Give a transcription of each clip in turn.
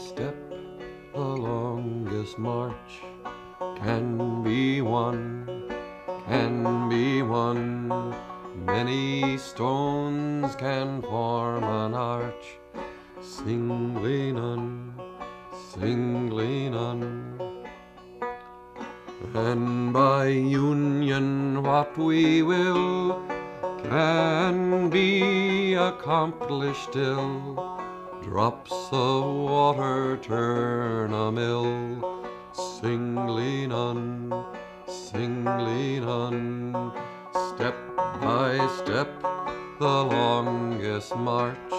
step, the longest march can be won, can be won. Many stones can form an arch, singly none, singly none. And by union, what we will can be accomplished still. Drops of water turn a mill, singly none, singly none. Step by step, the longest march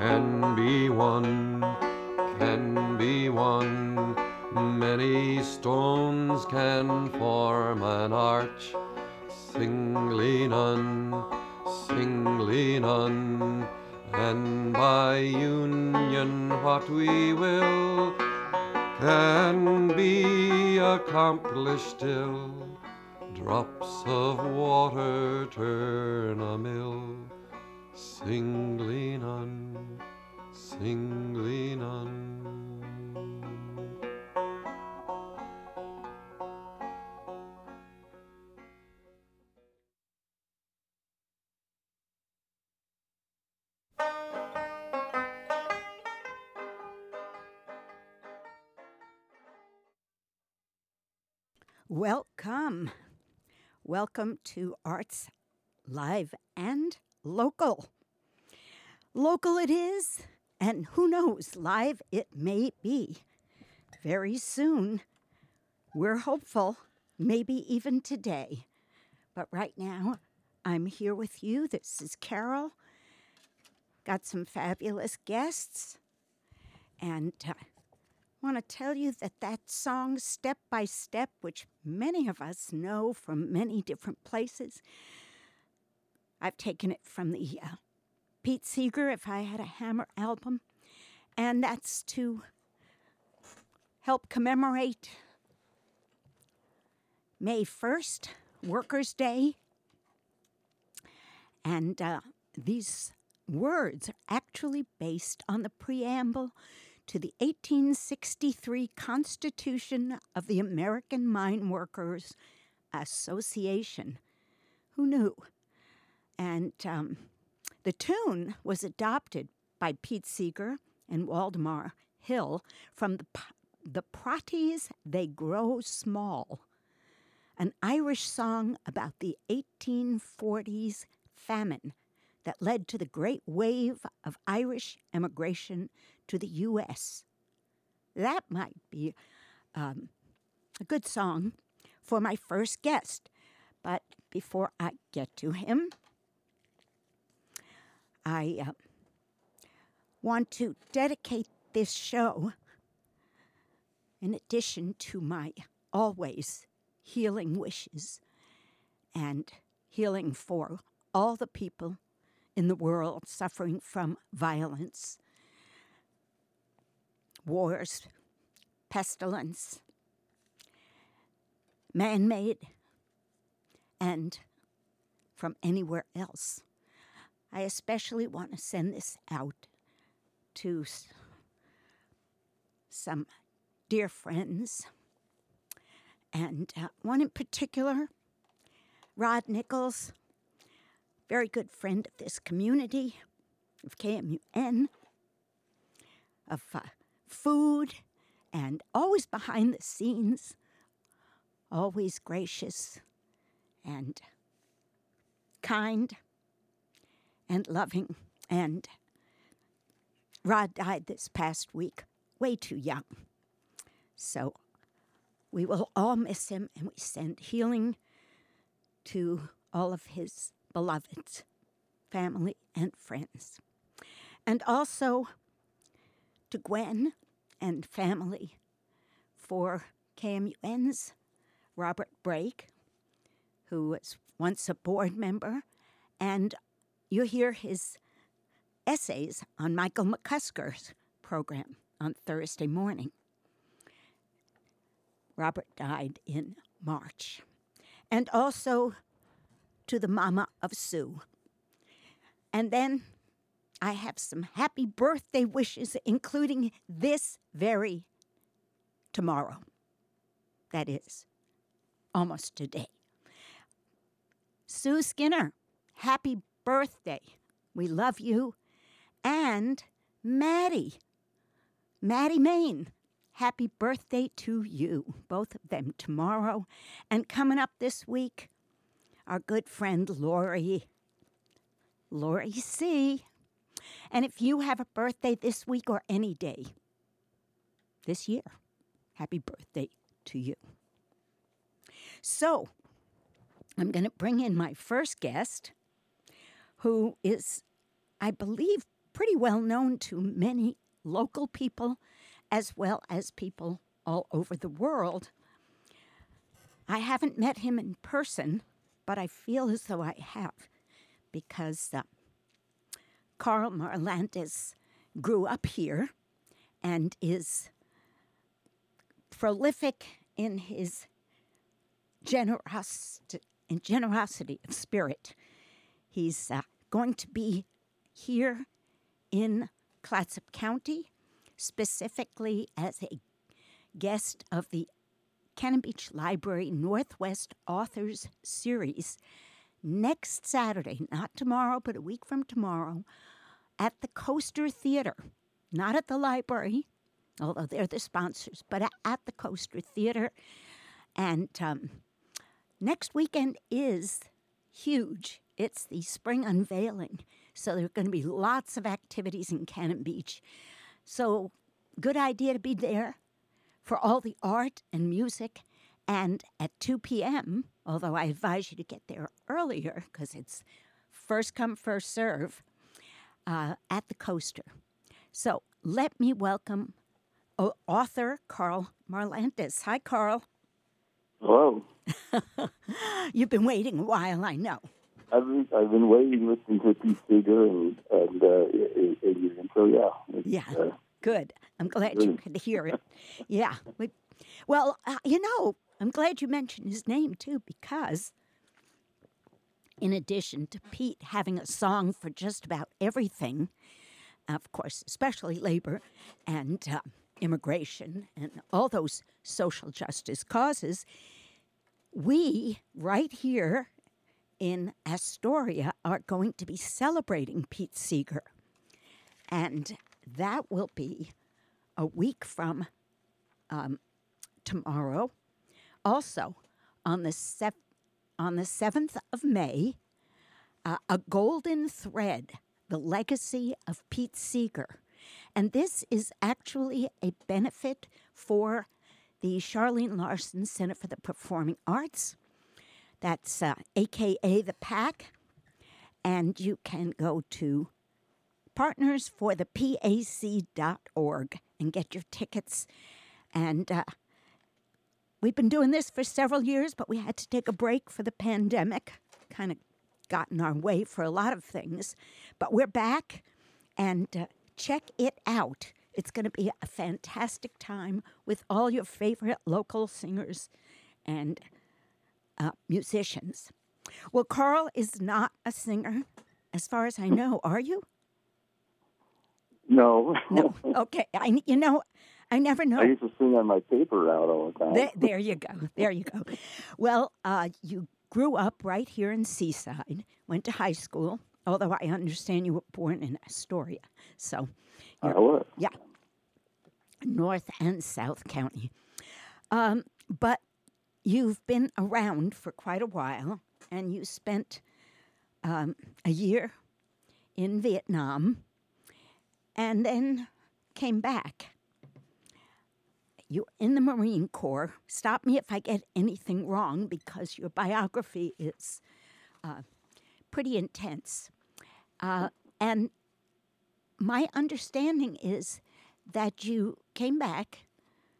can be won, can be won. Many stones can form an arch, singly none, singly none. And by union, what we will can be accomplished still. Drops of water turn a mill, singly none, singly none. Welcome. Welcome to Arts Live and Local. Local it is, and who knows, live it may be. Very soon, we're hopeful, maybe even today. But right now, I'm here with you. This is Carol. Got some fabulous guests. And uh, want to tell you that that song, Step by Step, which many of us know from many different places, I've taken it from the uh, Pete Seeger, If I Had a Hammer album, and that's to help commemorate May 1st, Workers' Day. And uh, these words are actually based on the preamble to the 1863 Constitution of the American Mine Workers Association. Who knew? And um, the tune was adopted by Pete Seeger and Waldemar Hill from the, the Praties They Grow Small, an Irish song about the 1840s famine that led to the great wave of Irish emigration to the U.S. That might be um, a good song for my first guest. But before I get to him, I uh, want to dedicate this show, in addition to my always healing wishes and healing for all the people in the world suffering from violence wars, pestilence, man made, and from anywhere else. I especially want to send this out to some dear friends, and uh, one in particular, Rod Nichols, very good friend of this community, of KMUN, of uh, food, and always behind the scenes, always gracious and kind and loving. And Rod died this past week, way too young. So we will all miss him, and we send healing to all of his beloveds, family, and friends. And also to Gwen and family for KMUN's Robert Brake, who was once a board member, and you hear his essays on Michael McCusker's program on Thursday morning. Robert died in March. And also to the Mama of Sue. And then I have some happy birthday wishes, including this very tomorrow. That is almost today. Sue Skinner, happy birthday. We love you. And Maddie, Maddie Main, happy birthday to you. Both of them tomorrow. And coming up this week, our good friend Lori. Lori C. And if you have a birthday this week or any day this year, happy birthday to you. So, I'm going to bring in my first guest, who is, I believe, pretty well known to many local people as well as people all over the world. I haven't met him in person, but I feel as though I have because uh, Karl Marlantes grew up here and is prolific in his generosity, in generosity of spirit. He's uh, going to be here in Clatsop County, specifically as a guest of the Cannon Beach Library Northwest Authors Series next Saturday, not tomorrow, but a week from tomorrow, at the Coaster Theater, not at the library, although they're the sponsors, but at the Coaster Theater. And um, next weekend is huge. It's the spring unveiling. So there are going to be lots of activities in Cannon Beach. So, good idea to be there for all the art and music. And at 2 p.m., although I advise you to get there earlier because it's first come, first serve, uh, at the coaster. So let me welcome uh, author Karl Marlantes. Hi, Karl. Hello. You've been waiting a while, I know. I've been, I've been waiting, listening to Pete Seeger and and uh, and your intro. Yeah. Yeah. Uh, good. I'm glad you could hear it. yeah. We, well, uh, you know, I'm glad you mentioned his name too because in addition to Pete having a song for just about everything, of course, especially labor and uh, immigration and all those social justice causes, we right here in Astoria are going to be celebrating Pete Seeger. And that will be a week from um, tomorrow. Also, on the sev- on the 7th of May, uh, A Golden Thread, the legacy of Pete Seeger. And this is actually a benefit for the Charlene Larson Center for the Performing Arts. That's uh, AKA the PAC. And you can go to partnersforthepac.org and get your tickets. And uh, We've been doing this for several years, but we had to take a break for the pandemic. Kind of got in our way for a lot of things. But we're back, and uh, check it out. It's going to be a fantastic time with all your favorite local singers and uh, musicians. Well, Karl is not a singer, as far as I know. Are you? No. no. Okay. I, you know, I never know. I used to sing on my paper route all the time. There, there you go. There you go. Well, uh, you grew up right here in Seaside, went to high school, although I understand you were born in Astoria. So, I was. Yeah. North and South County. Um, but you've been around for quite a while, and you spent um, a year in Vietnam and then came back you're in the Marine Corps. Stop me if I get anything wrong because your biography is uh, pretty intense. Uh, and my understanding is that you came back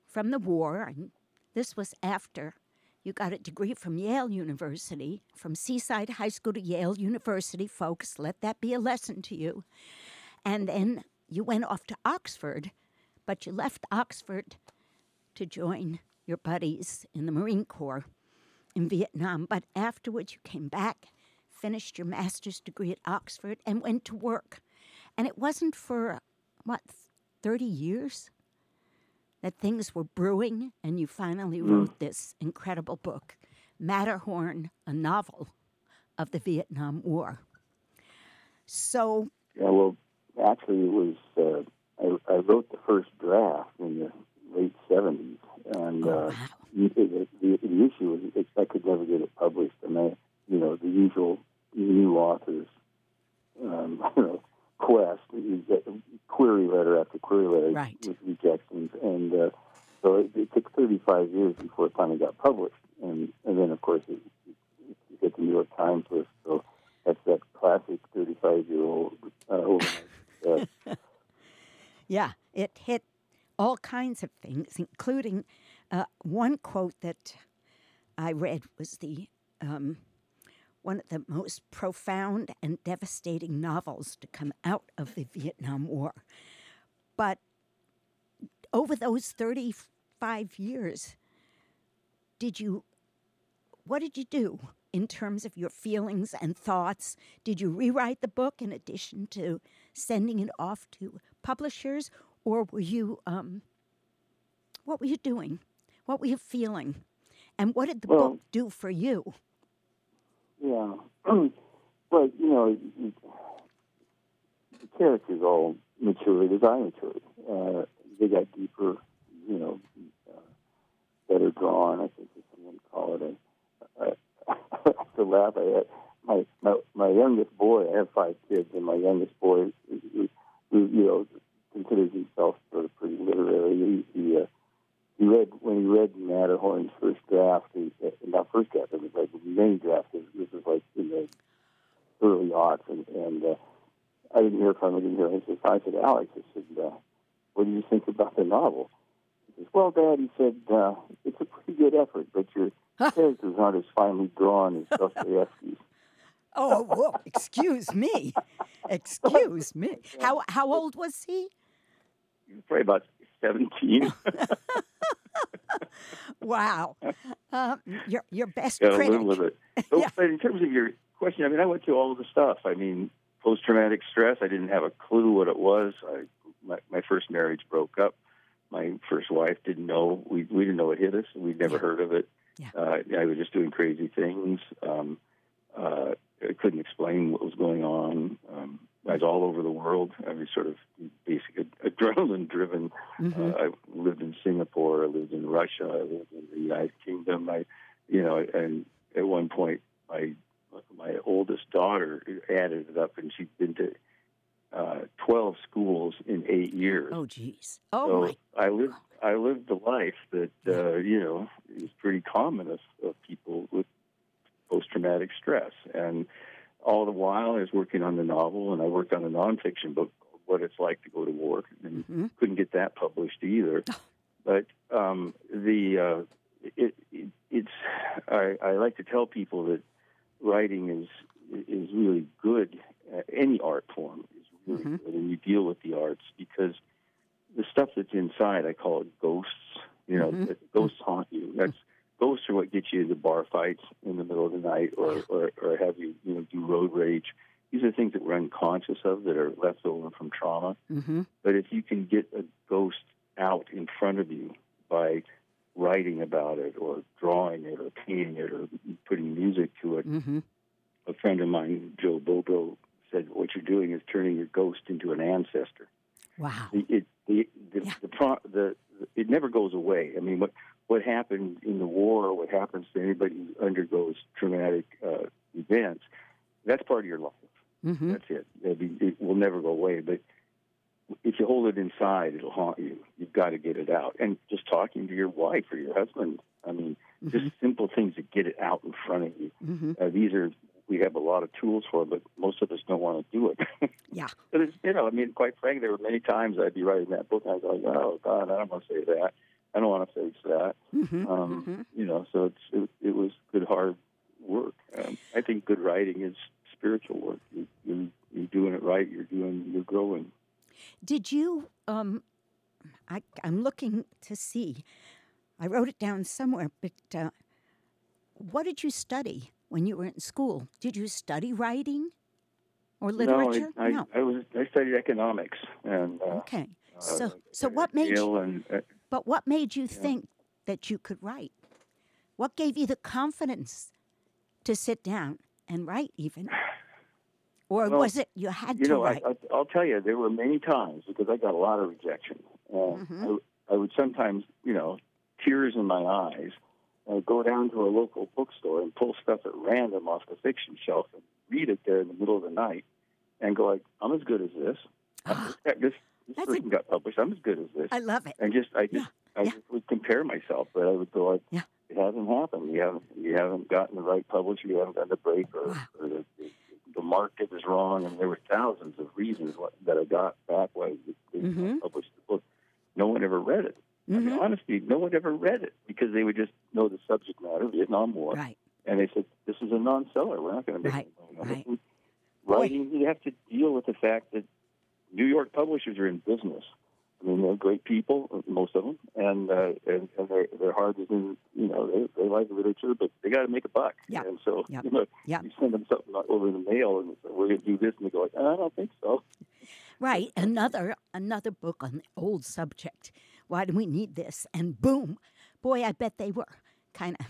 from the war, and this was after you got a degree from Yale University, from Seaside High School to Yale University, folks. Let that be a lesson to you. And then you went off to Oxford, but you left Oxford to join your buddies in the Marine Corps in Vietnam, but afterwards you came back, finished your master's degree at Oxford, and went to work And it wasn't for, what, 30 years that things were brewing, and you finally Mm. wrote this incredible book, Matterhorn, a novel of the Vietnam War. So, Yeah, well, actually, it was uh, I, I wrote the first draft in the late seventies, and oh, uh, wow. the, the, the issue was I could never get it published, and I, you know, the usual new authors, um, you know, quest, you get query letter after query letter Right. with rejections, and uh, so it, it took thirty-five years before it finally got published, and and then of course it, it, you get the New York Times list, so that's that classic thirty-five-year-old uh, overnight. Yeah, it hit all kinds of things, including uh, one quote that I read was the um, one of the most profound and devastating novels to come out of the Vietnam War. But over those 35 years, did you, what did you do in terms of your feelings and thoughts? Did you rewrite the book in addition to sending it off to publishers, or were you, um, what were you doing? What were you feeling? And what did the Well- book do for you? Yeah, but you know, the characters all matured as I matured. Uh, they got deeper, you know, uh, better drawn. I think someone would call it. I, I, I have to laugh. I had my, my my youngest boy. I have five kids, and my youngest boy, who, who you know, considers himself sort of pretty literary. He, he uh, he read when he read Matterhorn's first draft. He, uh, not first draft, it was like many drafts. This was like in the early aughts, and, and uh, I didn't hear from him. I didn't hear him. Says, I said, Alex, I said, uh, what do you think about the novel? He says, Well, Dad, he said, uh, it's a pretty good effort, but your characters aren't as finely drawn as Dostoevsky's. Oh, whoa, excuse me. Excuse me. How, how old was he? Probably about 17. Wow. Um, your, your best Got to critic. live with it. But, Yeah. but in terms of your question, I mean, I went through all of the stuff. I mean, post traumatic stress. I didn't have a clue what it was. I my, my first marriage broke up. My first wife didn't know. We we didn't know it hit us. We'd never Yeah. heard of it. Yeah. Uh, I was just doing crazy things. Um, uh, I couldn't explain what was going on. Um, I was all over the world. I was sort of basically adrenaline driven. Mhm. Uh, I lived in Singapore. I lived in Russia. I lived in the United Kingdom. I, you know, and at one point, my my oldest daughter added it up, and she'd been to uh, twelve schools in eight years. Oh, geez. Oh, so my. I lived I lived a life that uh, you know is pretty common of, of people with post traumatic stress, and all the while I was working on the novel, and I worked on a nonfiction book, called What It's Like to Go to War, and Mhm. couldn't get that published either. But um, the uh, it, it, it's I, I like to tell people that writing is is really good. Uh, any art form is really Mhm. good, and you deal with the arts because the stuff that's inside, I call it ghosts. You know, Mhm. ghosts haunt you. That's are what get you into bar fights in the middle of the night, or, or or have you you know do road rage. These are things that we're unconscious of that are left over from trauma. Mm-hmm. But if you can get a ghost out in front of you by writing about it, or drawing it, or painting it, or putting music to it, Mm-hmm. a friend of mine, Joe Bobo, said, "What you're doing is turning your ghost into an ancestor." Wow. the, it, the, the, Yeah. the, pro, the, it never goes away. I mean, what what happened in the war, what happens to anybody who undergoes traumatic uh, events, that's part of your life. Mm-hmm. That's it. I it will never go away. But if you hold it inside, it'll haunt you. You've got to get it out. And just talking to your wife or your husband. I mean, just simple things to get it out in front of you. Mm-hmm. Uh, these are we have a lot of tools for, but most of us don't want to do it. Yeah. But it's, you know, I mean, quite frankly, there were many times I'd be writing that book, and I'd go, "Oh God, I don't want to say that. I don't want to face that." Mm-hmm. Um, mm-hmm. You know, so it's it, it was good, hard work. Um, I think good writing is spiritual work. You, you you're doing it right. You're doing. You're growing. Did you? Um, I, I'm looking to see. I wrote it down somewhere, but uh, what did you study when you were in school? Did you study writing? or literature? No, I, I, I was I studied economics and. Uh, okay. uh, So, so what made Yale you? And, uh, But what made you think that you could write? What gave you the confidence to sit down and write, even? Or Well, was it you had to you to know, write? I, I'll tell you, there were many times because I got a lot of rejection. And Mhm. I, I would sometimes, you know, tears in my eyes, uh, go down to a local bookstore and pull stuff at random off the fiction shelf and read it there in the middle of the night, and go like, "I'm as good as. This this That's a- got published. I'm as good as this." I love it. and just I just I yeah. just would compare myself, but I would go like, Yeah. it hasn't happened. You haven't you haven't gotten the right publisher. You haven't gotten the break, or, Wow. or the, the, the market is wrong. And there were thousands of reasons what, that I got back why they didn't Mhm. publish the book. No one ever read it. I mean, Mhm. honestly, no one ever read it because they would just know the subject matter, Vietnam War, Right. and they said, "This is a non-seller. We're not going to make Right, money on right. it." Writing, you have to deal with the fact that New York publishers are in business. I mean, they're great people, most of them, and uh, and, and their their heart is in you know they, they like literature, but they got to make a buck. Yeah. And so Yeah. you know, Yeah. you send them something over the mail, and say, we're going to do this, and they go like, I don't think so. Right. Another another book on the old subject. Why do we need this? And boom, boy, I bet they were kind of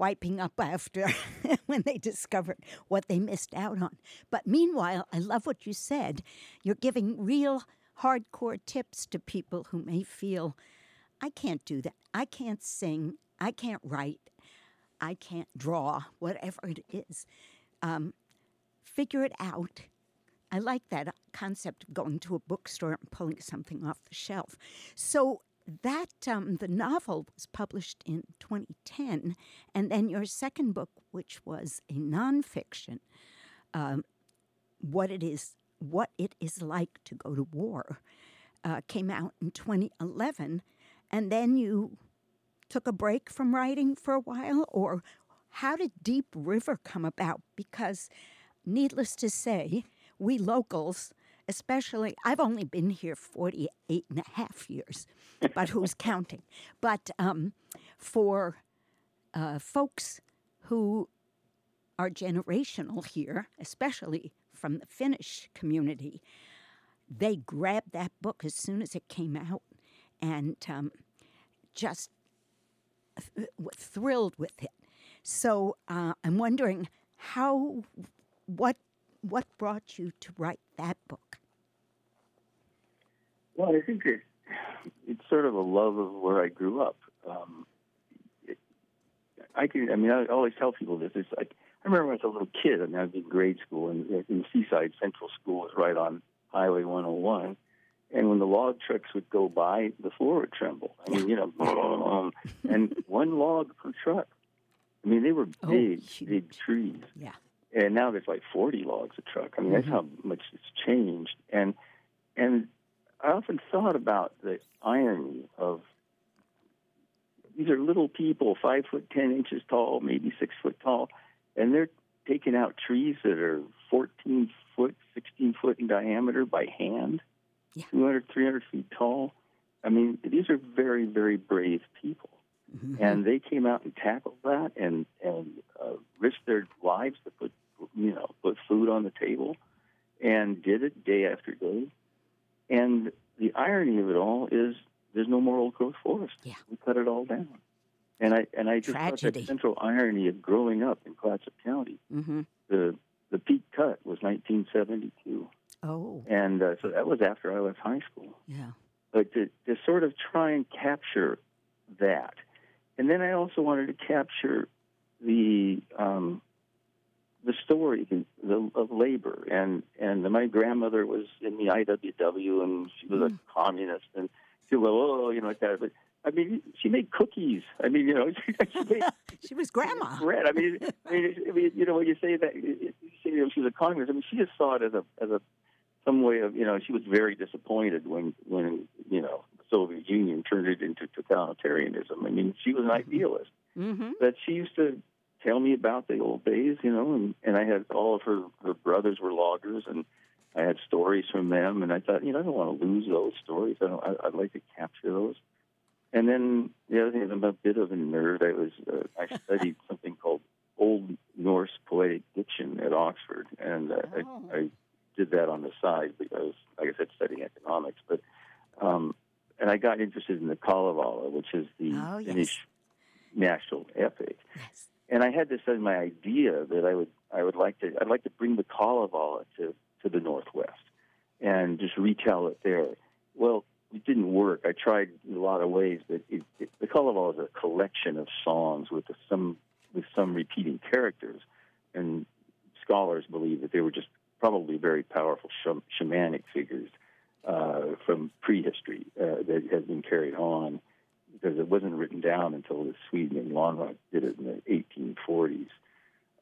wiping up after when they discovered what they missed out on. But meanwhile, I love what you said. You're giving real hardcore tips to people who may feel, I can't do that. I can't sing. I can't write. I can't draw, whatever it is. Um, figure it out. I like that concept of going to a bookstore and pulling something off the shelf. So that um, the novel was published in 2010, and then your second book, which was a nonfiction, um, what it is, what it is like to go to war, uh, came out in 2011, and then you took a break from writing for a while, or how did Deep River come about? Because, needless to say, we locals, especially, I've only been here 48 and a half years, but who's counting? But um, for uh, folks who are generational here, especially from the Finnish community, they grabbed that book as soon as it came out and um, just th- thrilled with it. So uh, I'm wondering how, what, what brought you to write that book? Well, I think it, it's sort of a love of where I grew up. Um, it, I can, I mean, I always tell people this. It's like I remember when I was a little kid. I mean, I was in grade school, and uh, in Seaside Central School was right on Highway 101. And when the log trucks would go by, the floor would tremble. I mean, you know, um, and one log per truck. I mean, they were Oh, big, huge. big trees. Yeah. And now there's like 40 logs a truck. I mean, that's mm-hmm. how much it's changed. And and I often thought about the irony of these are little people, five foot ten inches tall, maybe six foot tall, and they're taking out trees that are 14 foot, 16 foot in diameter by hand, Yeah. 200, 300 feet tall. I mean, these are very, very brave people Mhm. and they came out and tackled that and and uh, risked their lives to put you know put food on the table, and did it day after day. And the irony of it all is there's no more old growth forest. Yeah. we cut it all down. And I and I just thought Tragedy. that central irony of growing up in Clatsop County. Mhm. The the peak cut was 1972, Oh, and uh, so that was after I left high school yeah. but to, to sort of try and capture that. And then I also wanted to capture the um, the story the, of labor. And and my grandmother was in the IWW, and she was a communist, and she was oh you know like that. But I mean, she made cookies. I mean, you know, she made She was grandma. bread. I mean, I mean, you know, when you say that, you say you know, she was a communist. I mean, she just saw it as a as a some way of you know. She was very disappointed when when you know the Soviet Union turned it into totalitarianism. I mean, she was an idealist. Mm-hmm. But she used to tell me about the old days, you know, and and I had all of her her brothers were loggers, and I had stories from them, and I thought, you know, I don't want to lose those stories. I don't, I, would like to capture those. And then the other thing is, I'm a bit of a nerd. I was uh, I studied something called Old Norse poetic diction at Oxford, and uh, oh. I, I did that on the side because, like I said, studying economics. But um, and I got interested in the Kalevala, which is the oh, yes. Finnish national epic. Yes. And I had this as my idea that I would I would like to I'd like to bring the Kalevala to the Northwest and just retell it there. Well, it didn't work. I tried in a lot of ways, but it, it, the Kalevala is a collection of songs with some with some repeating characters, and scholars believe that they were just probably very powerful sham- shamanic figures uh, from prehistory uh, that has been carried on because it wasn't written down until the Sweden and Lönnrot did it in the 1840s.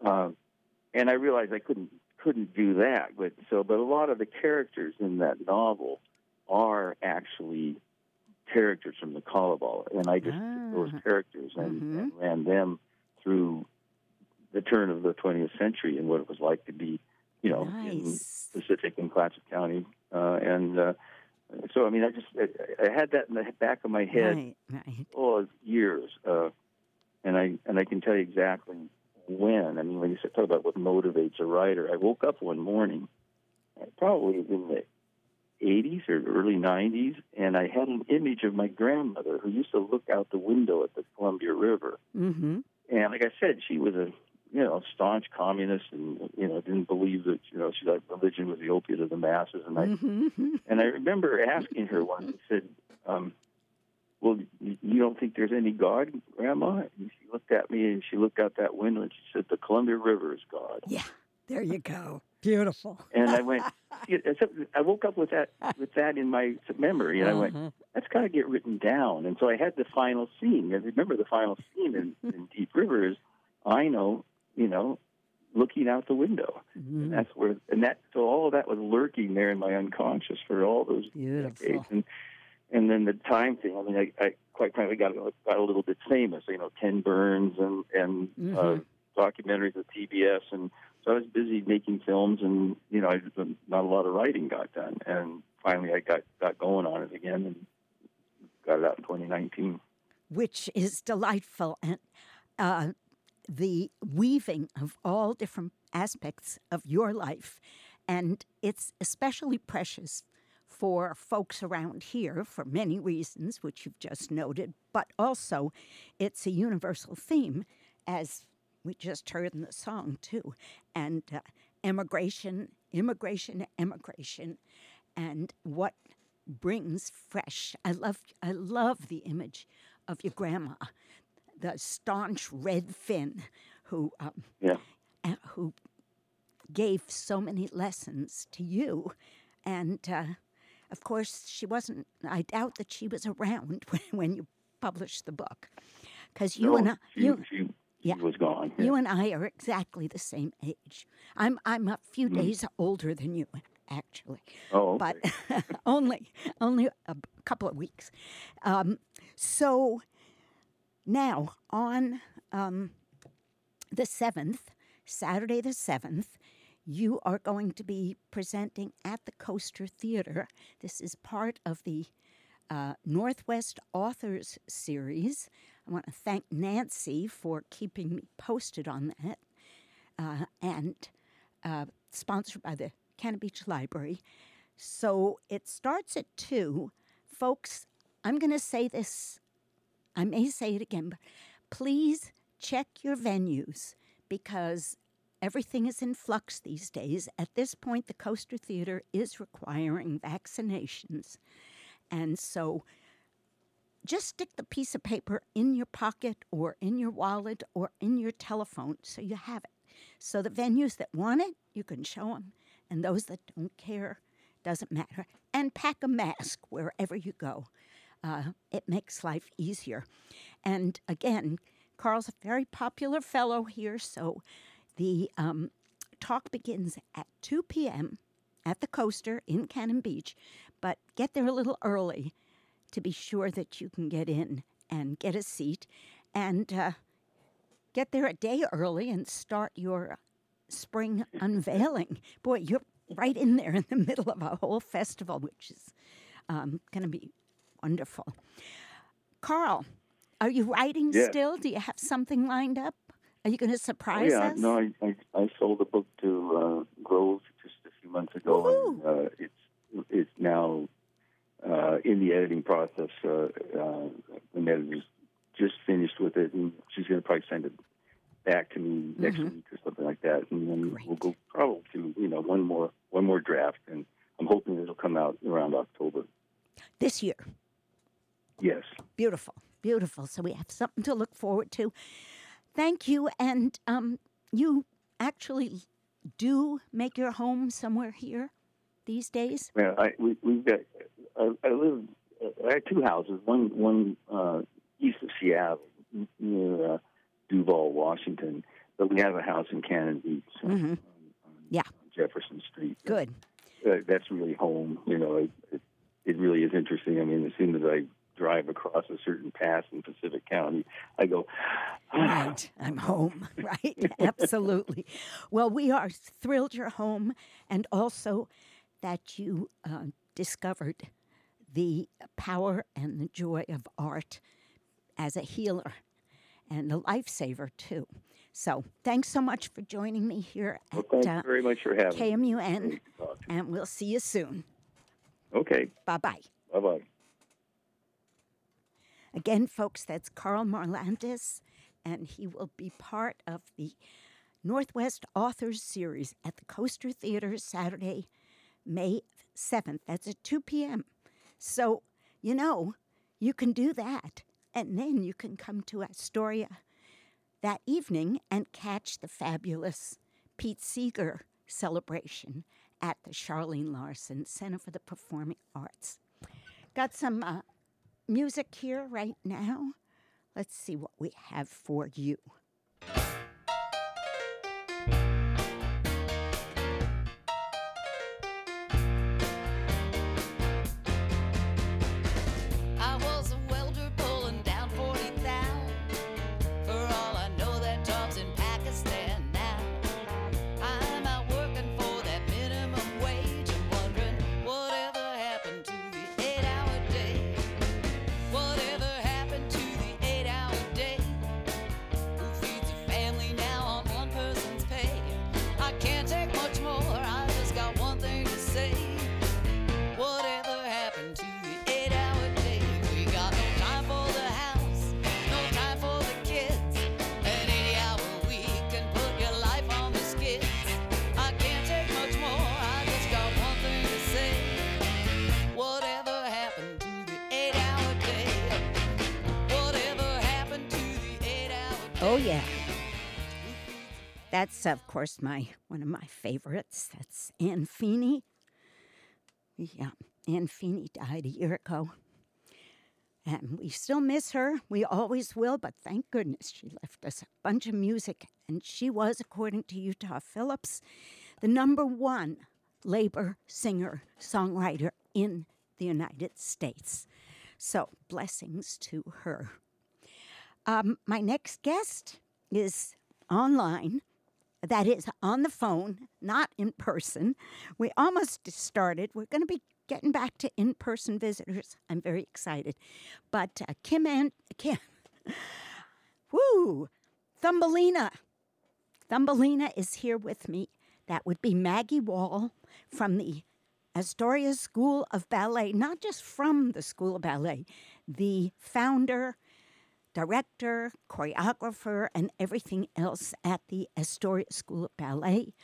Um, and I realized I couldn't couldn't do that, but so but a lot of the characters in that novel are actually characters from the Kalevala, and I just took those Ah. characters and, Mhm. and ran them through the turn of the 20th century and what it was like to be, you know, in Nice. Pacific and Clatsop County, uh, and uh, so I mean, I just I, I had that in the back of my head Right, right. oh years, uh, and I and I can tell you exactly when. I mean, when you said talk about what motivates a writer, I woke up one morning, probably in the 80s or early 90s, and I had an image of my grandmother who used to look out the window at the Columbia River. Mm-hmm. And like I said, she was a you know staunch communist, and you know didn't believe that you know she thought religion was the opiate of the masses. And I Mm-hmm. and I remember asking her once. I said, um, "Well, you don't think there's any God, Grandma?" And she looked at me and she looked out that window and she said, "The Columbia River is God." Yeah, there you go. Beautiful. And I went. yeah, and so I woke up with that with that in my memory, and I went, Uh-huh. "That's got to get written down." And so I had the final scene. And remember, the final scene in, in Deep River is I know, you know, looking out the window. Mhm. And that's where, and that, so all of that was lurking there in my unconscious for all those Beautiful. decades. And, and then the time thing, I mean, I, I quite frankly got, got a little bit famous, you know, Ken Burns and, and uh, Mhm. documentaries with PBS, and so I was busy making films and, you know, I, not a lot of writing got done. And finally I got, got going on it again and got it out in 2019. which is delightful. And uh, the weaving of all different aspects of your life. And it's especially precious for folks around here for many reasons, which you've just noted, but also it's a universal theme, as we just heard in the song, too. And uh, immigration, immigration, immigration, and what brings fresh. I love, I love the image of your grandma, the staunch red Finn, who um, Yeah. uh, who gave so many lessons to you, and uh, of course she wasn't. I doubt that she was around when, when you published the book, because you No, and I, she, you, she, yeah. was gone. you and I are exactly the same age. I'm I'm a few Hmm. days older than you, actually oh, okay. but only only a couple of weeks. Um, so now on um, the seventh, Saturday the seventh, you are going to be presenting at the Coaster Theater. This is part of the uh, Northwest Authors Series. I want to thank Nancy for keeping me posted on that, uh, and uh, sponsored by the Cannon Beach Library. So it starts at two. Folks, I'm going to say this, I may say it again, but please check your venues because everything is in flux these days. At this point, the Coaster Theater is requiring vaccinations. And so just stick the piece of paper in your pocket or in your wallet or in your telephone so you have it. So the venues that want it, you can show them, and those that don't care, doesn't matter. And pack a mask wherever you go. Uh, it makes life easier. And again, Karl's a very popular fellow here, so the um, talk begins at 2 p.m. at the coaster in Cannon Beach, but get there a little early to be sure that you can get in and get a seat and uh, get there a day early and start your spring unveiling. Boy, you're right in there in the middle of a whole festival, which is um, going to be wonderful. Karl, are you writing still? Do you have something lined up? Are you going to Oh, surprise yeah, us? no, I, I I sold a book to uh, Grove just a few months ago, and uh, it's it's now uh, in the editing process. Uh, uh, an editor's just finished with it, and she's going to probably send it back to me next Mhm. week or something like that, and then Great. we'll go probably to you know one more one more draft, and I'm hoping it'll come out around October. This year. Yes. Beautiful, beautiful. So we have something to look forward to. Thank you. And um, you actually do make your home somewhere here these days? Yeah, I, we, we've got. I, I live. I have two houses. One, one uh, east of Seattle, near uh, Duvall, Washington. But we have a house in Cannon Beach. on- Mhm. on, on Yeah. Jefferson Street. Good. Uh, that's really home. You know, it, it, it really is interesting. I mean, as soon as I drive across a certain pass in Pacific County, I go. Right. I'm home. Right. Absolutely. Well, we are thrilled you're home and also that you uh, discovered the power and the joy of art as a healer and a lifesaver, too. So thanks so much for joining me here Well, thank uh, you very much for having. KMUN, Great to talk to you. and we'll see you soon. Okay. Bye bye. Bye bye. Again, folks, that's Karl Marlantes, and he will be part of the Northwest Authors Series at the Coaster Theater Saturday, May 7th. That's at 2 p.m. So, you know, you can do that, and then you can come to Astoria that evening and catch the fabulous Pete Seeger celebration at the Charlene Larson Center for the Performing Arts. Got some uh, music here right now. Let's see what we have for you. Oh, yeah. That's, of course, my one of my favorites. That's Anne Feeney. Yeah, Anne Feeney died a year ago. And we still miss her. We always will, but thank goodness she left us a bunch of music. And she was, according to Utah Phillips, the number one labor singer songwriter in the United States. So, blessings to her. Um, my next guest is online. That is on the phone, not in person. We almost started. We're going to be getting back to in person visitors. I'm very excited. But uh, Kim and Kim, woo, Thumbelina. Thumbelina is here with me. That would be Maggie Wall from the Astoria School of Ballet, not just from the School of Ballet, the founder, director, choreographer, and everything else at the Astoria School of Ballet,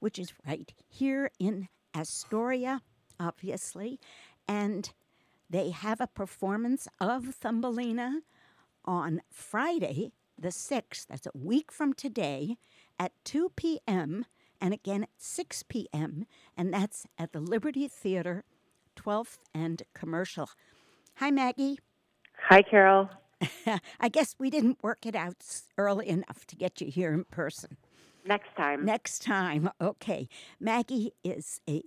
which is right here in Astoria, obviously. And they have a performance of Thumbelina on Friday, the 6th. That's a week from today at 2 p.m. and again at 6 p.m. And that's at the Liberty Theater, 12th and Commercial. Hi, Maggie. Hi, Carol. I guess we didn't work it out early enough to get you here in person. Next time. Next time, okay. Maggie is a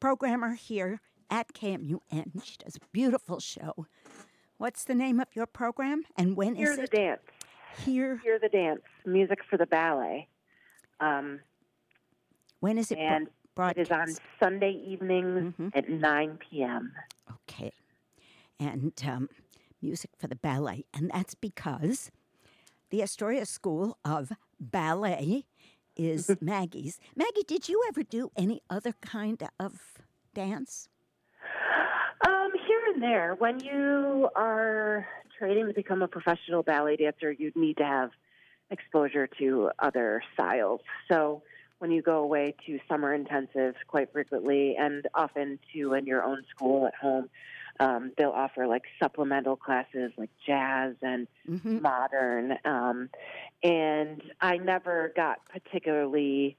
programmer here at KMUN. She does a beautiful show. What's the name of your program and when is Hear the it? dance. Here. Hear the dance. Music for the ballet. Um, When is it bro- and it is on? Sunday evenings Mhm. at 9 p.m. Okay. And um, music for the ballet. And that's because the Astoria School of Ballet is Maggie's. Maggie, did you ever do any other kind of dance? Um, here and there. When you are training to become a professional ballet dancer, you need to have exposure to other styles. So when you go away to summer intensives quite frequently and often to in your own school at home, um, they'll offer like supplemental classes like jazz and Mhm. modern. Um, and I never got particularly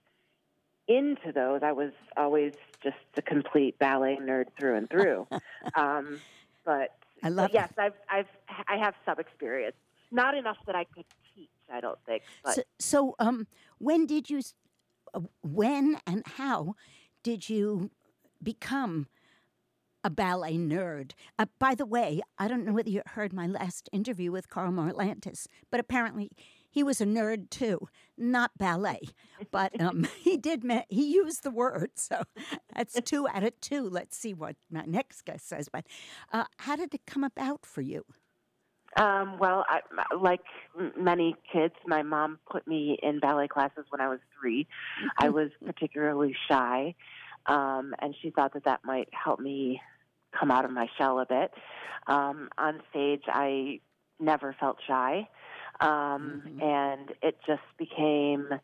into those. I was always just a complete ballet nerd through and through. um, but, I but love yes, I've, I've, I have some experience. Not enough that I could teach, I don't think. But So, so um, when did you, uh, when and how did you become a ballet nerd? Uh, by the way, I don't know whether you heard my last interview with Karl Marlantes, but apparently he was a nerd too, not ballet, but um, he did. Me- he used the word, so that's two out of two. Let's see what my next guest says. But uh, how did it come about for you? Um, well, I, like many kids, my mom put me in ballet classes when I was 3 I was particularly shy, um, and she thought that that might help me come out of my shell a bit. Um, on stage, I never felt shy, um, Mhm. and it just became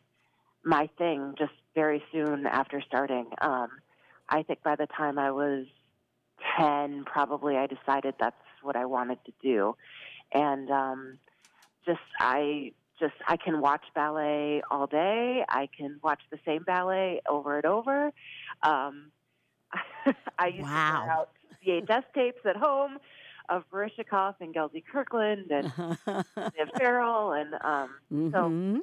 my thing just very soon after starting. Um, I think by the time I was 10, probably I decided that's what I wanted to do. And um, just, I just, I can watch ballet all day. I can watch the same ballet over and over. Um, I used to Wow. wear out VHS tapes at home of Baryshnikov and Gelsey Kirkland and Viv Farrell and um, Mhm.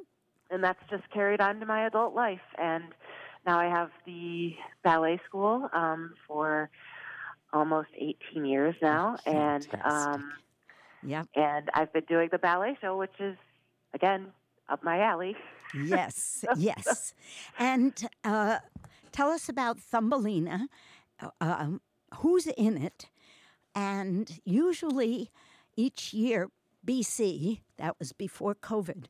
and that's just carried on to my adult life. And now I have the ballet school um, for almost 18 years now, and um, Yep. and I've been doing the ballet show, which is again up my alley. Yes, yes. And uh, tell us about Thumbelina. Uh, um, who's in it? And usually each year, BC, that was before COVID,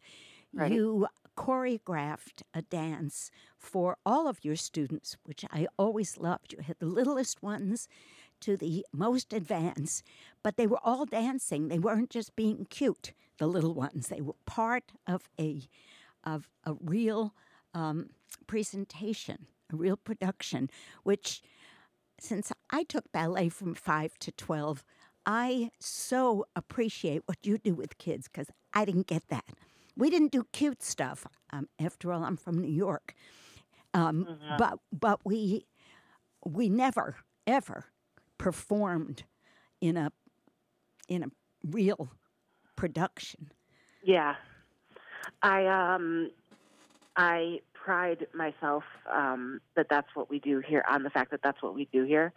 Right. you choreographed a dance for all of your students, which I always loved. You had the littlest ones to the most advanced, but they were all dancing. They weren't just being cute, the little ones. They were part of a of a real um, presentation, a real production, which since I took ballet from five to 12, I so appreciate what you do with kids because I didn't get that. We didn't do cute stuff. Um, after all, I'm from New York. Um, But but we we never ever performed in a in a real production. Yeah, I um, I pride myself um, that that's what we do here on the fact that that's what we do here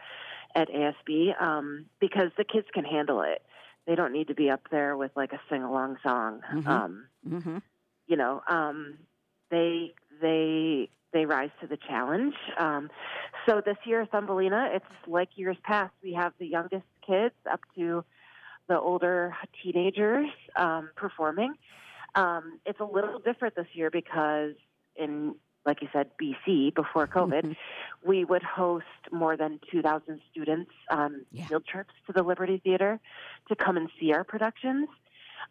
at ASB um, because the kids can handle it. They don't need to be up there with like a sing along song. Mhm. Um, Mm-hmm. you know, um, they they they rise to the challenge. Um, so this year, Thumbelina, it's like years past. We have the youngest kids up to the older teenagers um, performing. Um, it's a little different this year because in like you said, BC before COVID, Mhm. we would host more than 2,000 students on Yeah. field trips to the Liberty Theater to come and see our productions.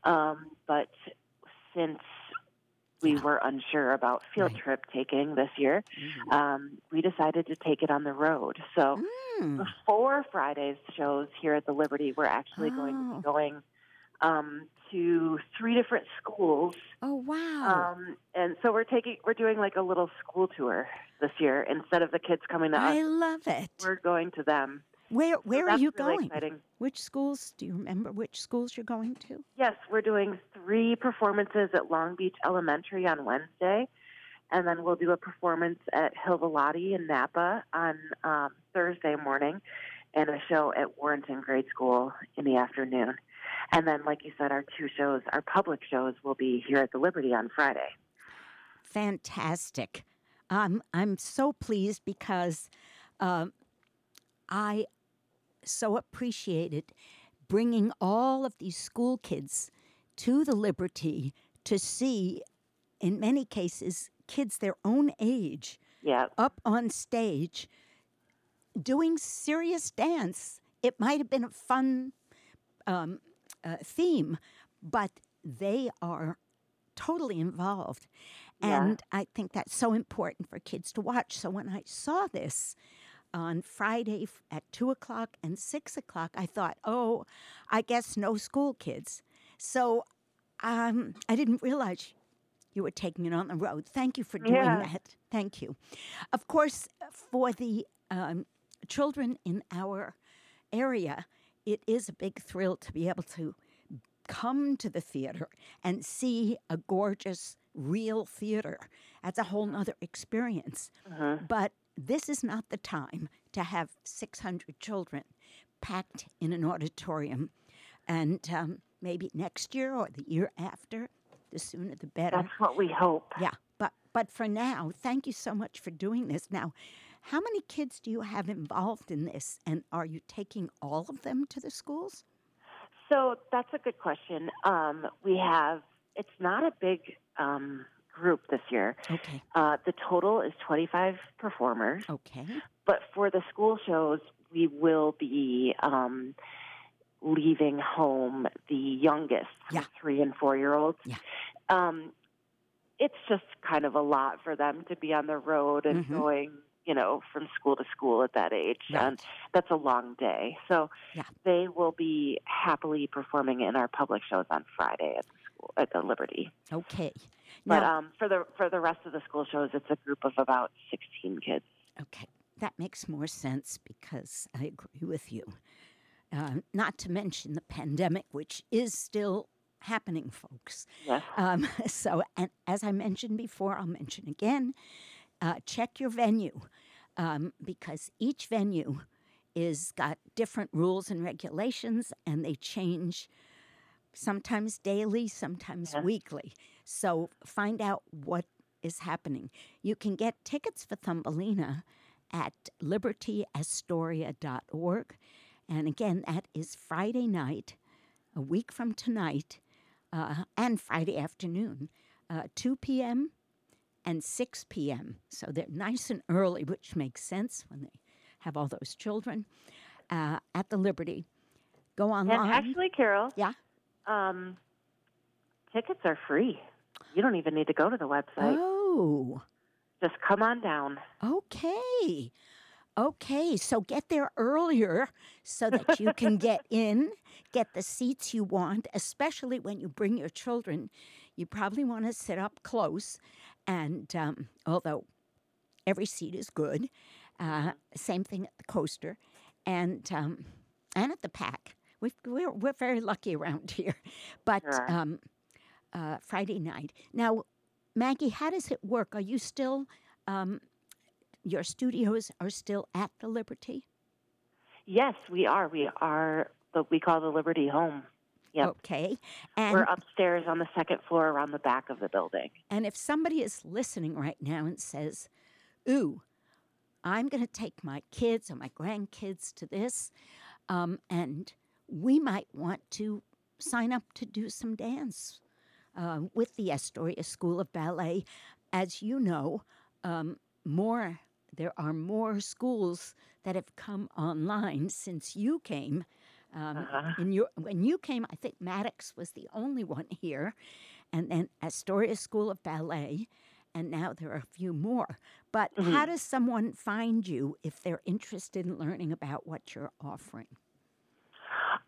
Um, but since we were unsure about field Right. trip taking this year, um, we decided to take it on the road. So Mm. before Friday's shows here at the Liberty, we're actually going to Oh. be going um, to three different schools Oh wow! um, and so we're taking we're doing like a little school tour this year instead of the kids coming to I us. love it. We're going to them. Where So where are you really going? Exciting. Which schools? Do you remember which schools you're going to? Yes, we're doing three performances at Long Beach Elementary on Wednesday, and then we'll do a performance at Hilda Lahti in Knappa on um, Thursday morning, and a show at Warrenton Grade School in the afternoon. And then, like you said, our two shows, our public shows, will be here at the Liberty on Friday. Fantastic. Um, I'm so pleased because um, I so appreciated bringing all of these school kids to the Liberty to see, in many cases, kids their own age Yeah, up on stage doing serious dance it might have been a fun um, uh, theme, but they are totally involved. Yeah. And I think that's so important for kids to watch. So when I saw this on Friday at two o'clock and six o'clock, I thought, oh, I guess no school kids. So um, I didn't realize you were taking it on the road. Thank you for doing Yeah. that. Thank you. Of course, for the um, children in our area, it is a big thrill to be able to come to the theater and see a gorgeous, real theater. That's a whole nother experience. But this is not the time to have 600 children packed in an auditorium. And um, maybe next year or the year after, the sooner the better. That's what we hope. Yeah, but but for now, thank you so much for doing this. Now, how many kids do you have involved in this, and are you taking all of them to the schools? So that's a good question. Um, we have, it's not a big um, group this year. Okay, Uh, the total is 25 performers, okay, but for the school shows, we will be um, leaving home the youngest, the Yeah. three and four year olds. Yeah. Um, it's just kind of a lot for them to be on the road and Mhm. going, you know, from school to school at that age. Right. And that's a long day. So Yeah. they will be happily performing in our public shows on Friday at the school at the Liberty. okay. But Now, um, for the for the rest of the school shows, it's a group of about 16 kids. okay, that makes more sense because I agree with you. Uh, not to mention the pandemic, which is still happening, folks. Yes. Um, so, and as I mentioned before, I'll mention again uh, check your venue um, because each venue is got different rules and regulations and they change sometimes daily, sometimes Yeah. weekly. So, find out what is happening. You can get tickets for Thumbelina at libertyastoria.org. And again, that is Friday night, a week from tonight, uh, and Friday afternoon, uh, 2 p.m. and 6 p.m. So they're nice and early, which makes sense when they have all those children uh, at the Liberty. Go online. And actually, Carol, Yeah. um, tickets are free. You don't even need to go to the website. oh, Just come on down. okay. Okay, so get there earlier so that you can get in, get the seats you want, especially when you bring your children. You probably want to sit up close, and um, although every seat is good, uh, same thing at the coaster, and um, and at the PAC. We've, we're we're very lucky around here, but um, uh, Friday night. Now, Maggie, how does it work? Are you still um, your studios are still at the Liberty? Yes, we are. We are what we call the Liberty Home. Yep. Okay, and We're upstairs on the second floor around the back of the building. and if somebody is listening right now and says, "Ooh, I'm going to take my kids or my grandkids to this," um, and we might want to sign up to do some dance uh, with the Astoria School of Ballet. As you know, um, more there are more schools that have come online since you came. Um, Uh-huh. in your, when you came, I think Maddox was the only one here, and then Astoria School of Ballet, and now there are a few more. But how does someone find you if they're interested in learning about what you're offering?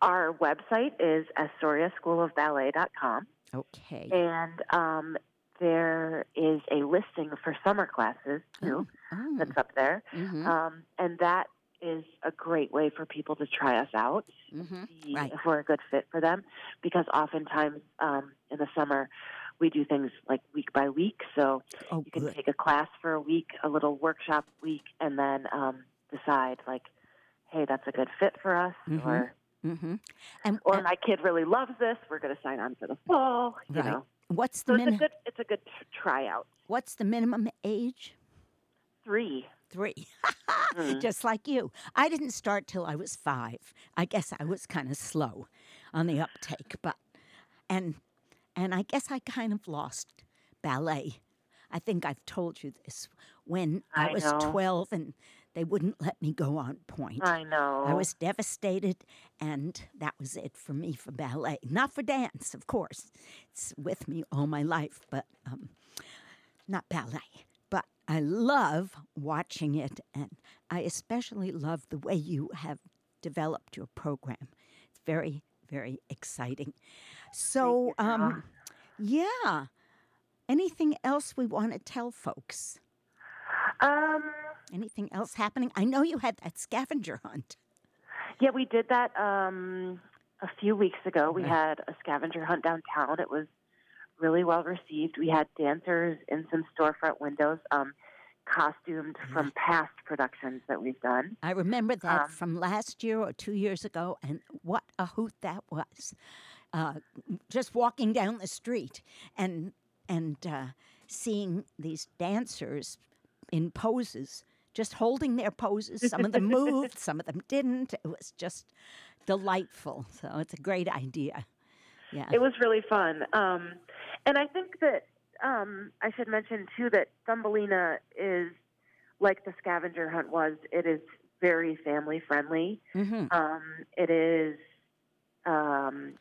Our website is astoriaschoolofballet.com, Okay. and um, there is a listing for summer classes too Oh, that's up there, mhm, um, and that is a great way for people to try us out, mhm. see Right. if we're a good fit for them, because oftentimes um, in the summer we do things like week by week, so Oh, you can good. take a class for a week, a little workshop week, and then um, decide like, hey, that's a good fit for us, Mhm. or hmm And, or and my kid really loves this, we're going to sign on for the fall. You Right. know, what's the so it's a minimum? good it's a good tryout. What's the minimum age? Three. Three. Mm. Just like you. I didn't start till I was five. I guess I was kind of slow on the uptake, but and and I guess I kind of lost ballet. I think I've told you this when I, I was know. 12 and they wouldn't let me go on point. I know. I was devastated, and that was it for me for ballet. Not for dance, of course. It's with me all my life, but um, not ballet. But I love watching it, and I especially love the way you have developed your program. It's very, very exciting. So, um, yeah. Anything else we want to tell folks? Um, Anything else happening? I know you had that scavenger hunt. yeah, we did that um, a few weeks ago. We had a scavenger hunt downtown. It was really well received. We had dancers in some storefront windows, um, costumed from past productions that we've done. I remember that Um, from last year or two years ago, and what a hoot that was! Uh, just walking down the street and and uh, seeing these dancers in poses, just holding their poses. Some of them moved, some of them didn't. It was just delightful. So it's a great idea. Yeah. It was really fun. Um, and I think that um, I should mention too that Thumbelina is like the scavenger hunt was. It is very family friendly. hmm Um, it is um,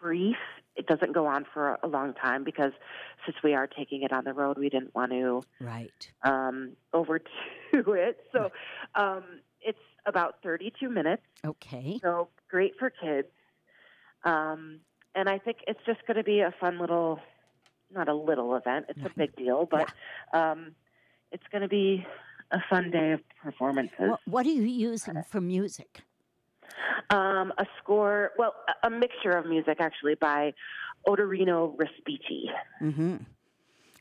brief. It doesn't go on for a long time because since we are taking it on the road, we didn't want to Right. um, overdo it. So um, it's about 32 minutes. Okay. So great for kids. Um, and I think it's just going to be a fun little, not a little event. It's a big deal, but um, it's going to be a fun day of performances. What, what are you using for music? Um, a score, well, a, a mixture of music actually by Ottorino Respighi. Mm-hmm.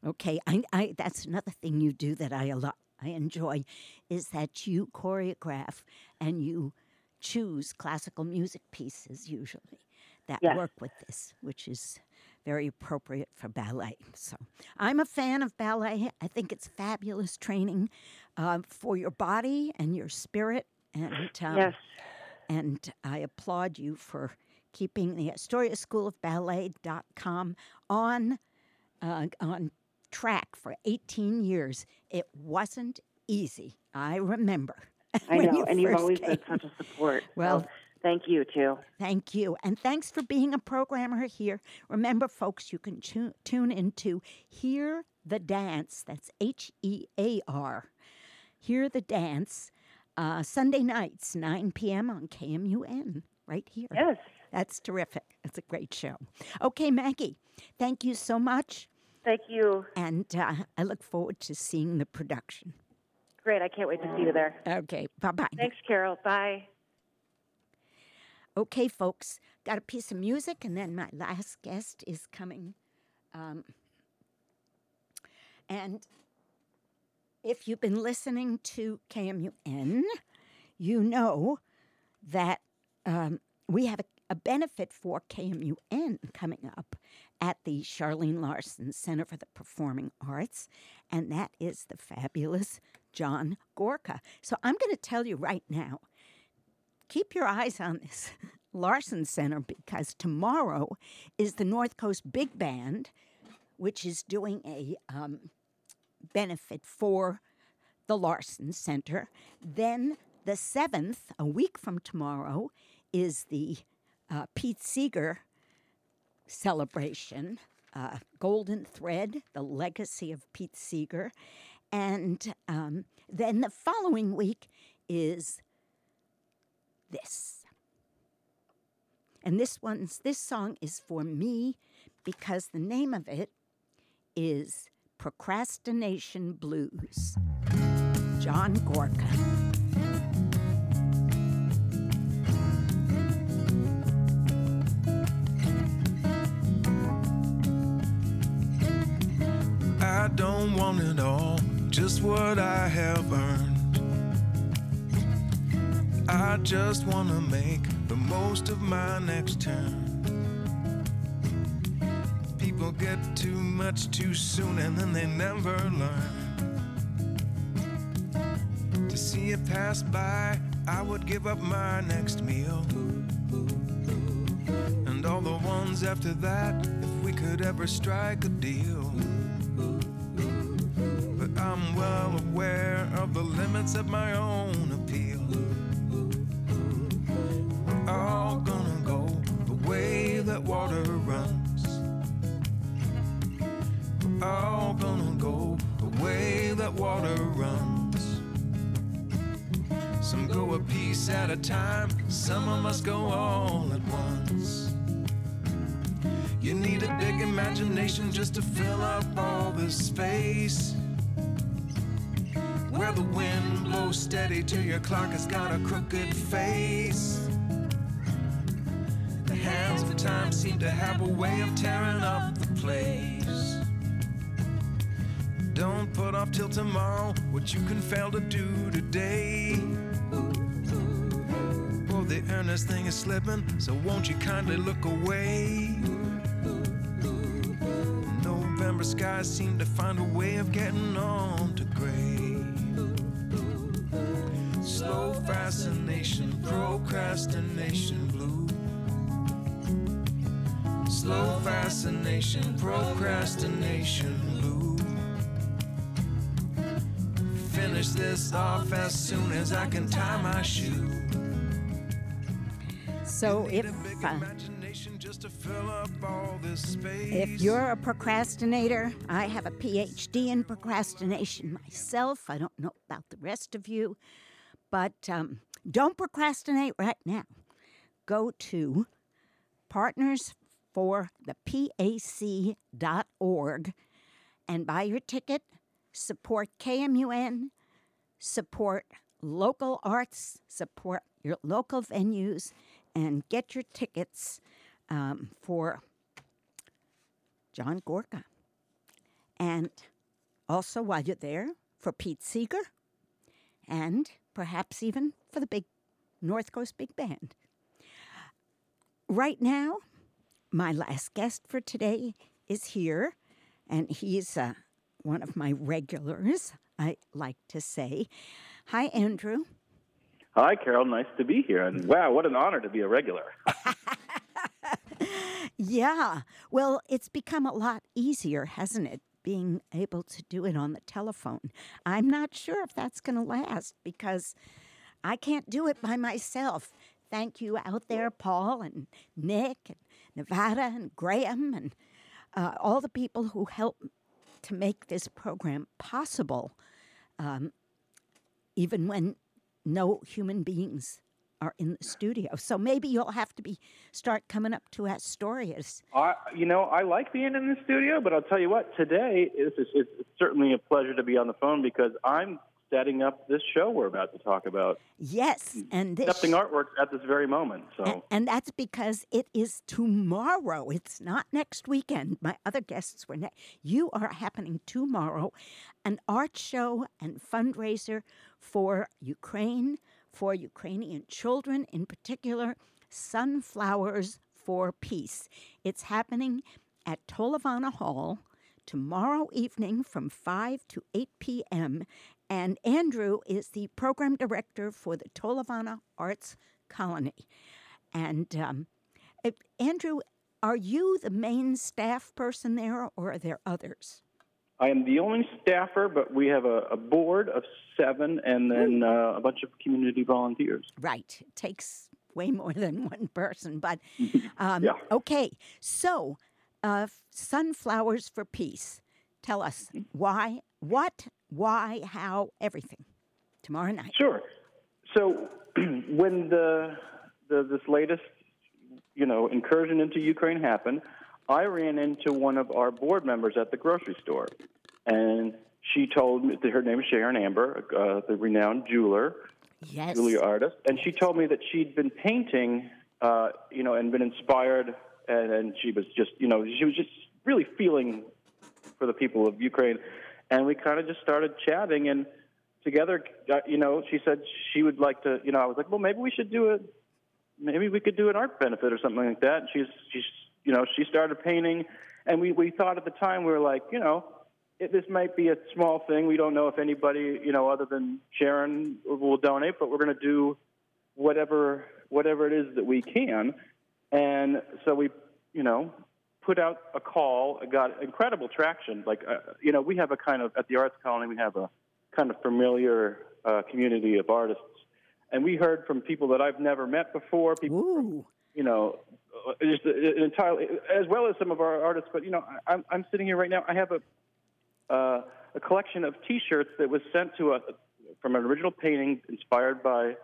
Okay, I, I that's another thing you do that I a lot I enjoy is that you choreograph and you choose classical music pieces usually that Yes. work with this, which is very appropriate for ballet. So I'm a fan of ballet. I think it's fabulous training uh, for your body and your spirit. And um, yes. And I applaud you for keeping the Astoria School of Ballet.com on uh, on track for 18 years. It wasn't easy. I remember. I know. you and you've always came. been such a support. Well- so thank you too. Thank you. And thanks for being a programmer here. Remember, folks, you can tu- tune into Hear the Dance. That's H E A R. Hear the Dance. Uh, Sunday nights, 9 p.m. on KMUN, right here. Yes. That's terrific. It's a great show. Okay, Maggie, thank you so much. Thank you. And uh, I look forward to seeing the production. Great. I can't wait to see you there. Okay, bye bye. Thanks, Carol. Bye. Okay, folks, got a piece of music, and then my last guest is coming. Um, and if you've been listening to KMUN, you know that um, we have a, a benefit for KMUN coming up at the Charlene Larson Center for the Performing Arts, and that is the fabulous John Gorka. So I'm going to tell you right now keep your eyes on this Larson Center because tomorrow is the North Coast Big Band, which is doing a um, benefit for the Larson Center. Then the 7th, a week from tomorrow, is the uh, Pete Seeger celebration, uh, Golden Thread, the legacy of Pete Seeger. And um, then the following week is this. And this one's this song is for me because the name of it is Procrastination Blues. John Gorka. I don't want it all, just what I have earned. I just want to make the most of my next turn. Get too much too soon and then they never learn. To see it pass by, I would give up my next meal. And all the ones after that, if we could ever strike a deal. But I'm well aware of the limits of my own all gonna go the way that water runs. Some go a piece at a time, some of us go all at once. You need a big imagination just to fill up all this space. Where the wind blows steady till your clock has got a crooked face. The hands of time seem to have a way of tearing up the place. Don't put off till tomorrow what you can fail to do today. Oh, the earnest thing is slipping, so won't you kindly look away? November skies seem to find a way of getting on to gray. Slow fascination, procrastination blue. Slow fascination, procrastination blue. Finish this off as soon as I can tie my shoe. So if uh, just to fill up all this space. if you're a procrastinator, I have a PhD in procrastination myself. I don't know about the rest of you, but um, don't procrastinate right now. Go to partners for the PAC.org and buy your ticket. Support KMUN, support local arts, support your local venues, and get your tickets um, for John Gorka. And also, while you're there, for Pete Seeger, and perhaps even for the big North Coast Big Band. Right now, my last guest for today is here, and he's uh, one of my regulars, I like to say. Hi, Andrew. Hi, Carol. Nice to be here. And wow, what an honor to be a regular. Yeah, well, it's become a lot easier, hasn't it? Being able to do it on the telephone. I'm not sure if that's going to last because I can't do it by myself. Thank you out there, Paul and Nick and Nevada and Graham and uh, all the people who help to make this program possible, um, even when no human beings are in the studio. So maybe you'll have to be start coming up to Astorias. I, you know, I like being in the studio, but I'll tell you what, today is, it's certainly a pleasure to be on the phone because I'm setting up this show we're about to talk about. Yes, and this Accepting artwork at this very moment. So and, and that's because it is tomorrow. It's not next weekend. My other guests were next. You are happening tomorrow, an art show and fundraiser for Ukraine, for Ukrainian children in particular, Sunflowers for Peace. It's happening at Tolovana Hall tomorrow evening from 5 to 8 p.m. And Andrew is the program director for the Tolovana Arts Colony. And um, Andrew, are you the main staff person there, or are there others? I am the only staffer, but we have a, a board of seven and then uh, a bunch of community volunteers. Right. It takes way more than one person, but um, Yeah. okay. So, uh, Sunflowers for Peace. Tell us why, what, why, how, everything. Tomorrow night. Sure. So when the, the this latest, you know, incursion into Ukraine happened, I ran into one of our board members at the grocery store, and she told me that her name is Sharon Amber, uh, the renowned jeweler, Yes. Julia artist, and she told me that she'd been painting, uh, you know, and been inspired, and, and she was just, you know, she was just really feeling for the people of Ukraine, and we kind of just started chatting, and together, you know, she said she would like to, you know, I was like, well, maybe we should do it, maybe we could do an art benefit or something like that. And she's, she's, you know, she started painting, and we we thought at the time we were like, you know, it, this might be a small thing. We don't know if anybody, you know, other than Sharon will donate, but we're going to do whatever whatever it is that we can. And so we, you know, put out a call, got incredible traction. Like, uh, you know, we have a kind of at the Arts Colony, we have a kind of familiar uh, community of artists, and we heard from people that I've never met before. People, Ooh. you know, uh, just uh, entirely, as well as some of our artists. But you know, I'm I'm sitting here right now. I have a uh, a collection of T-shirts that was sent to us from an original painting inspired by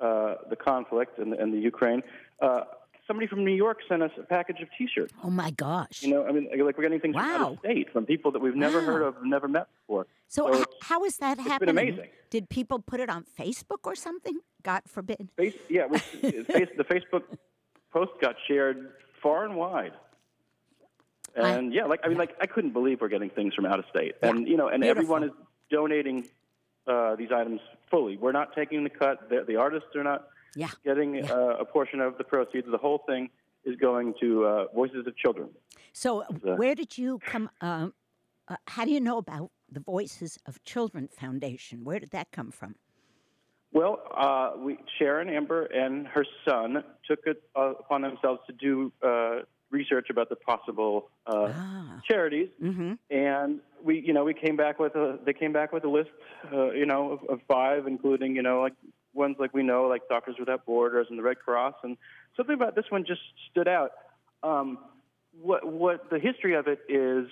uh, the conflict and, and the Ukraine. Uh, somebody from New York sent us a package of T-shirts. Oh my gosh. You know, I mean, like we're getting things from out of state from people that we've never heard Wow. of, never met before. So, so h- how is that been happening? amazing. Did people put it on Facebook or something? God forbid. Face, yeah, was, face, the Facebook post got shared far and wide. I- And yeah, like I mean, like I couldn't believe we're getting things from out of state, and you know, and everyone is donating uh, these items fully. We're not taking the cut. The, the artists are not Yeah. getting Yeah. uh, a portion of the proceeds. The whole thing is going to uh, Voices of Children. So, uh, where did you come? Um, uh, how do you know about the Voices of Children Foundation? Where did that come from? Well, uh, we, Sharon Amber and her son took it uh, upon themselves to do uh, research about the possible uh, Ah. charities, Mm-hmm. and we, you know, we came back with a. They came back with a list, uh, you know, of, of five, including, you know, like ones like we know, like Doctors Without Borders and the Red Cross, and something about this one just stood out. Um, what what the history of it is,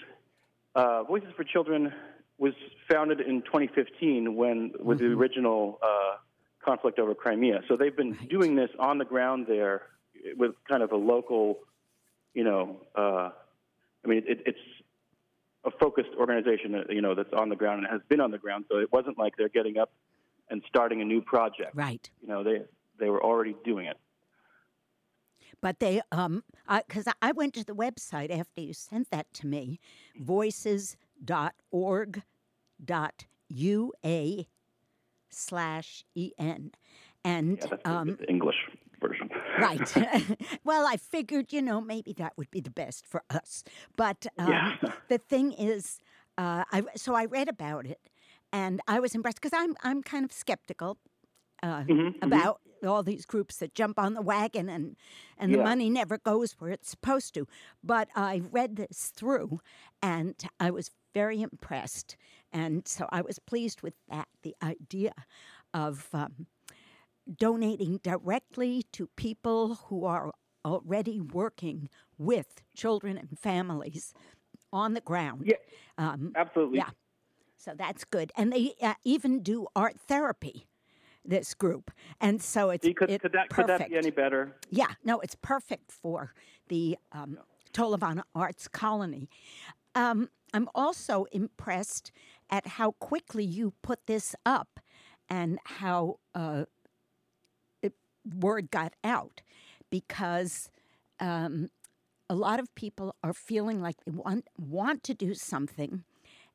uh, Voices for Children was founded in 2015 when with the original uh, conflict over Crimea. So they've been Right. doing this on the ground there with kind of a local, you know, uh, I mean, it, it's a focused organization, you know, that's on the ground and has been on the ground. So it wasn't like they're getting up and starting a new project. Right. You know, they they were already doing it. But they, um, because I went to the website after you sent that to me, voices.org.ua slash en, and Yeah, um, the English version. right. well, I figured, you know, maybe that would be the best for us. But um, Yeah. the thing is, uh, I so I read about it, and I was impressed because I'm I'm kind of skeptical uh, Mhm, mhm. about all these groups that jump on the wagon and and the Yeah. money never goes where it's supposed to. But I read this through, and I was very impressed, and so I was pleased with that. The idea of um, donating directly to people who are already working with children and families on the ground. Yeah. Um, Absolutely. yeah. So that's good. And they uh, even do art therapy, this group. And so it's could, it- could that could that be any better? Yeah, no, it's perfect for the um, Arts Colony. Um, I'm also impressed at how quickly you put this up and how uh, it, word got out because um, a lot of people are feeling like they want, want to do something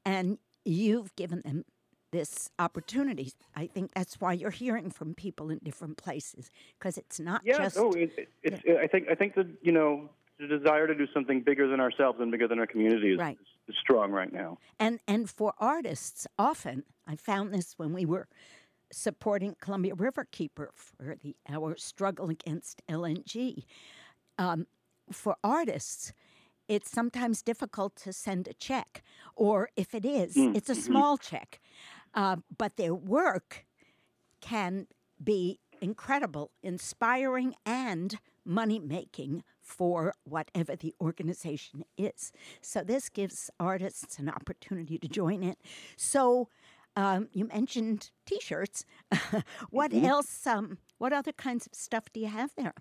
and you've given them this opportunity. I think that's why you're hearing from people in different places because it's not Yeah. just no, it, it, it's. I think I think that you know the desire to do something bigger than ourselves and bigger than our community is, Right. is, is strong right now. and and for artists often i found this when we were supporting columbia river keeper for the our struggle against lng um, for artists it's sometimes difficult to send a check or if it is it's a small check uh, but their work can be incredible, inspiring, and money making for whatever the organization is. So, this gives artists an opportunity to join it. So, um, you mentioned t shirts. what else? Um, what other kinds of stuff do you have there?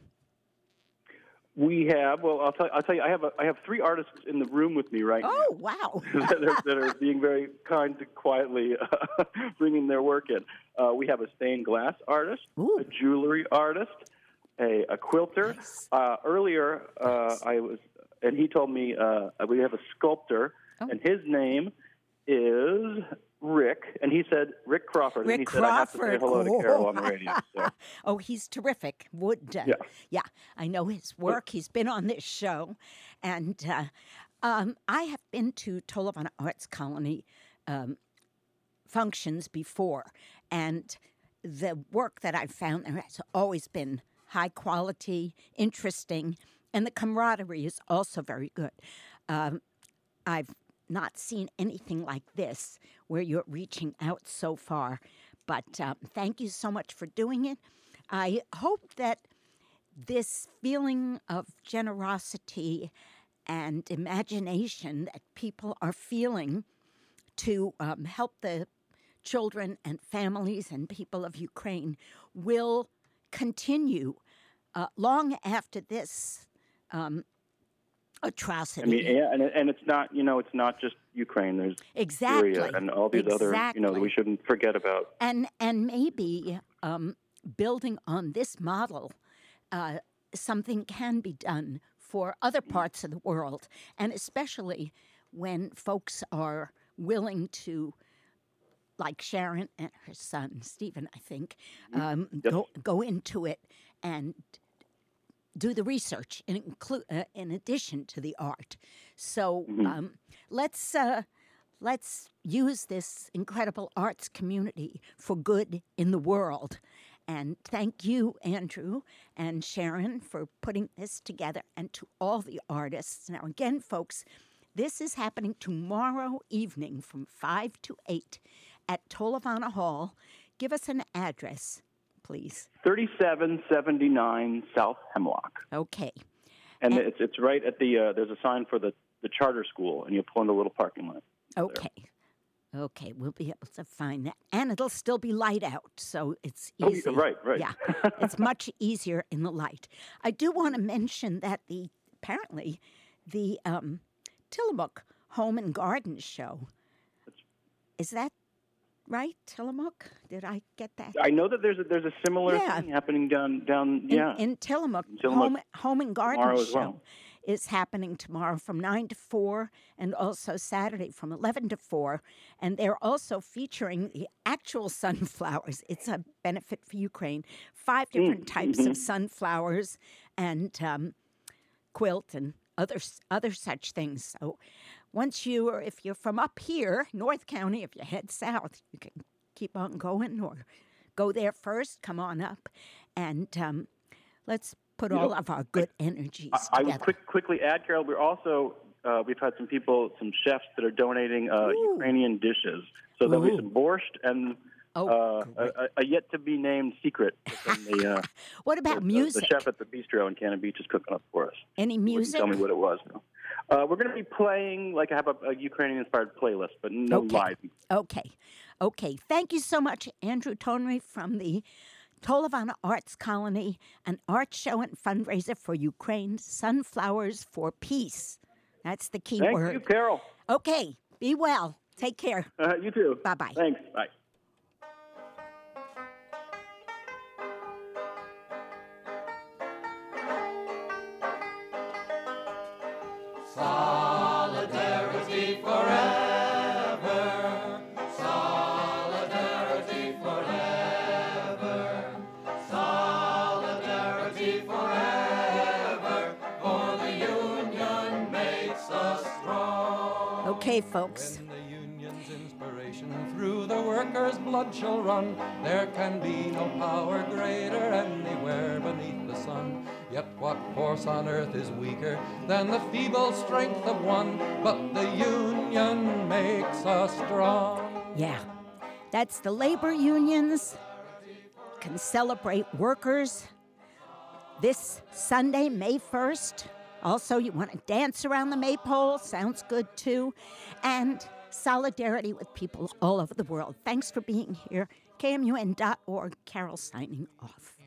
We have. Well, I'll tell. I'll tell you. I have. A, I have three artists in the room with me right now. Oh, wow. that, are, that are being very kind to quietly uh, bringing their work in. Uh, we have a stained glass artist, Ooh. a jewelry artist, a, a quilter. Nice. Uh, earlier, uh, I was, and he told me uh, we have a sculptor, Oh. and his name is Rick, and he said Rick Crawford, and Rick he said I have to say Crawford. hello to Carol on the radio. So. oh, he's terrific. Would Uh, Yeah. yeah, I know his work. He's been on this show, and uh, um, I have been to Tolovana Arts Colony um, functions before, and the work that I've found there has always been high quality, interesting, and the camaraderie is also very good. Um, I've not seen anything like this where you're reaching out so far, But um, thank you so much for doing it. I hope that this feeling of generosity and imagination that people are feeling to um, help the children and families and people of Ukraine will continue uh, long after this um, I mean, yeah, and and it's not you know it's not just Ukraine. There's exactly. Syria and all these other you know that we shouldn't forget about. and and maybe um, building on this model, uh, something can be done for other parts of the world, and especially when folks are willing to, like Sharon and her son Stephen, I think, um, Yes. go go into it and do the research uh, in addition to the art. So um, let's uh, let's use this incredible arts community for good in the world. And thank you, Andrew and Sharon, for putting this together, and to all the artists. Now, again, folks, this is happening tomorrow evening from 5 to 8 at Tolovana Hall. Give us an address, please. 3779 South Hemlock, Okay. and And- it's it's right at the uh, there's a sign for the the charter school, and you pull in the little parking lot. Okay. Okay, we'll be able to find that. And it'll still be light out, so it's Oh, easy. yeah, right, right. Yeah, it's much easier in the light. I do want to mention that the apparently the um, Tillamook Home and Garden Show is that right, Tillamook? Did I get that? I know that there's a, there's a similar Yeah. thing happening down down in, yeah. in Tillamook, Tillamook home, home and garden show well. is happening tomorrow from 9 to 4 and also Saturday from 11 to 4 and they're also featuring the actual sunflowers it's a benefit for Ukraine five different types of sunflowers and um, quilt and other other such things so once you or if you're from up here North County if you head south you can keep on going or go there first come on up and um, let's put all of our good energies I, I would quick, quickly add, Carol. We're also uh, we've had some people, some chefs that are donating uh, Ukrainian dishes. So there'll be some borscht and Oh, uh, a, a- yet to be named secret the, uh, what about the- music? the chef at the bistro in Cannon Beach is cooking up for us. Any music? Tell me what it was. though. Uh, we're going to be playing like I have a, a Ukrainian-inspired playlist, but no Okay. live. Okay. Okay. Thank you so much, Andrew Tonry from the Tolovana Arts Colony, an art show and fundraiser for Ukraine, Sunflowers for Peace. That's the key Thank word. you, Carol. Okay. Be well. Take care. Uh, you too. Bye-bye. Thanks. Bye. Okay, folks. When the union's inspiration through the workers' blood shall run, there can be no power greater anywhere beneath the sun. Yet what force on earth is weaker than the feeble strength of one? But the union makes us strong. Yeah. That's the labor unions can celebrate workers this Sunday, May 1st. Also, you want to dance around the maypole, sounds good too. And solidarity with people all over the world. Thanks for being here. KMUN.org, Carol signing off.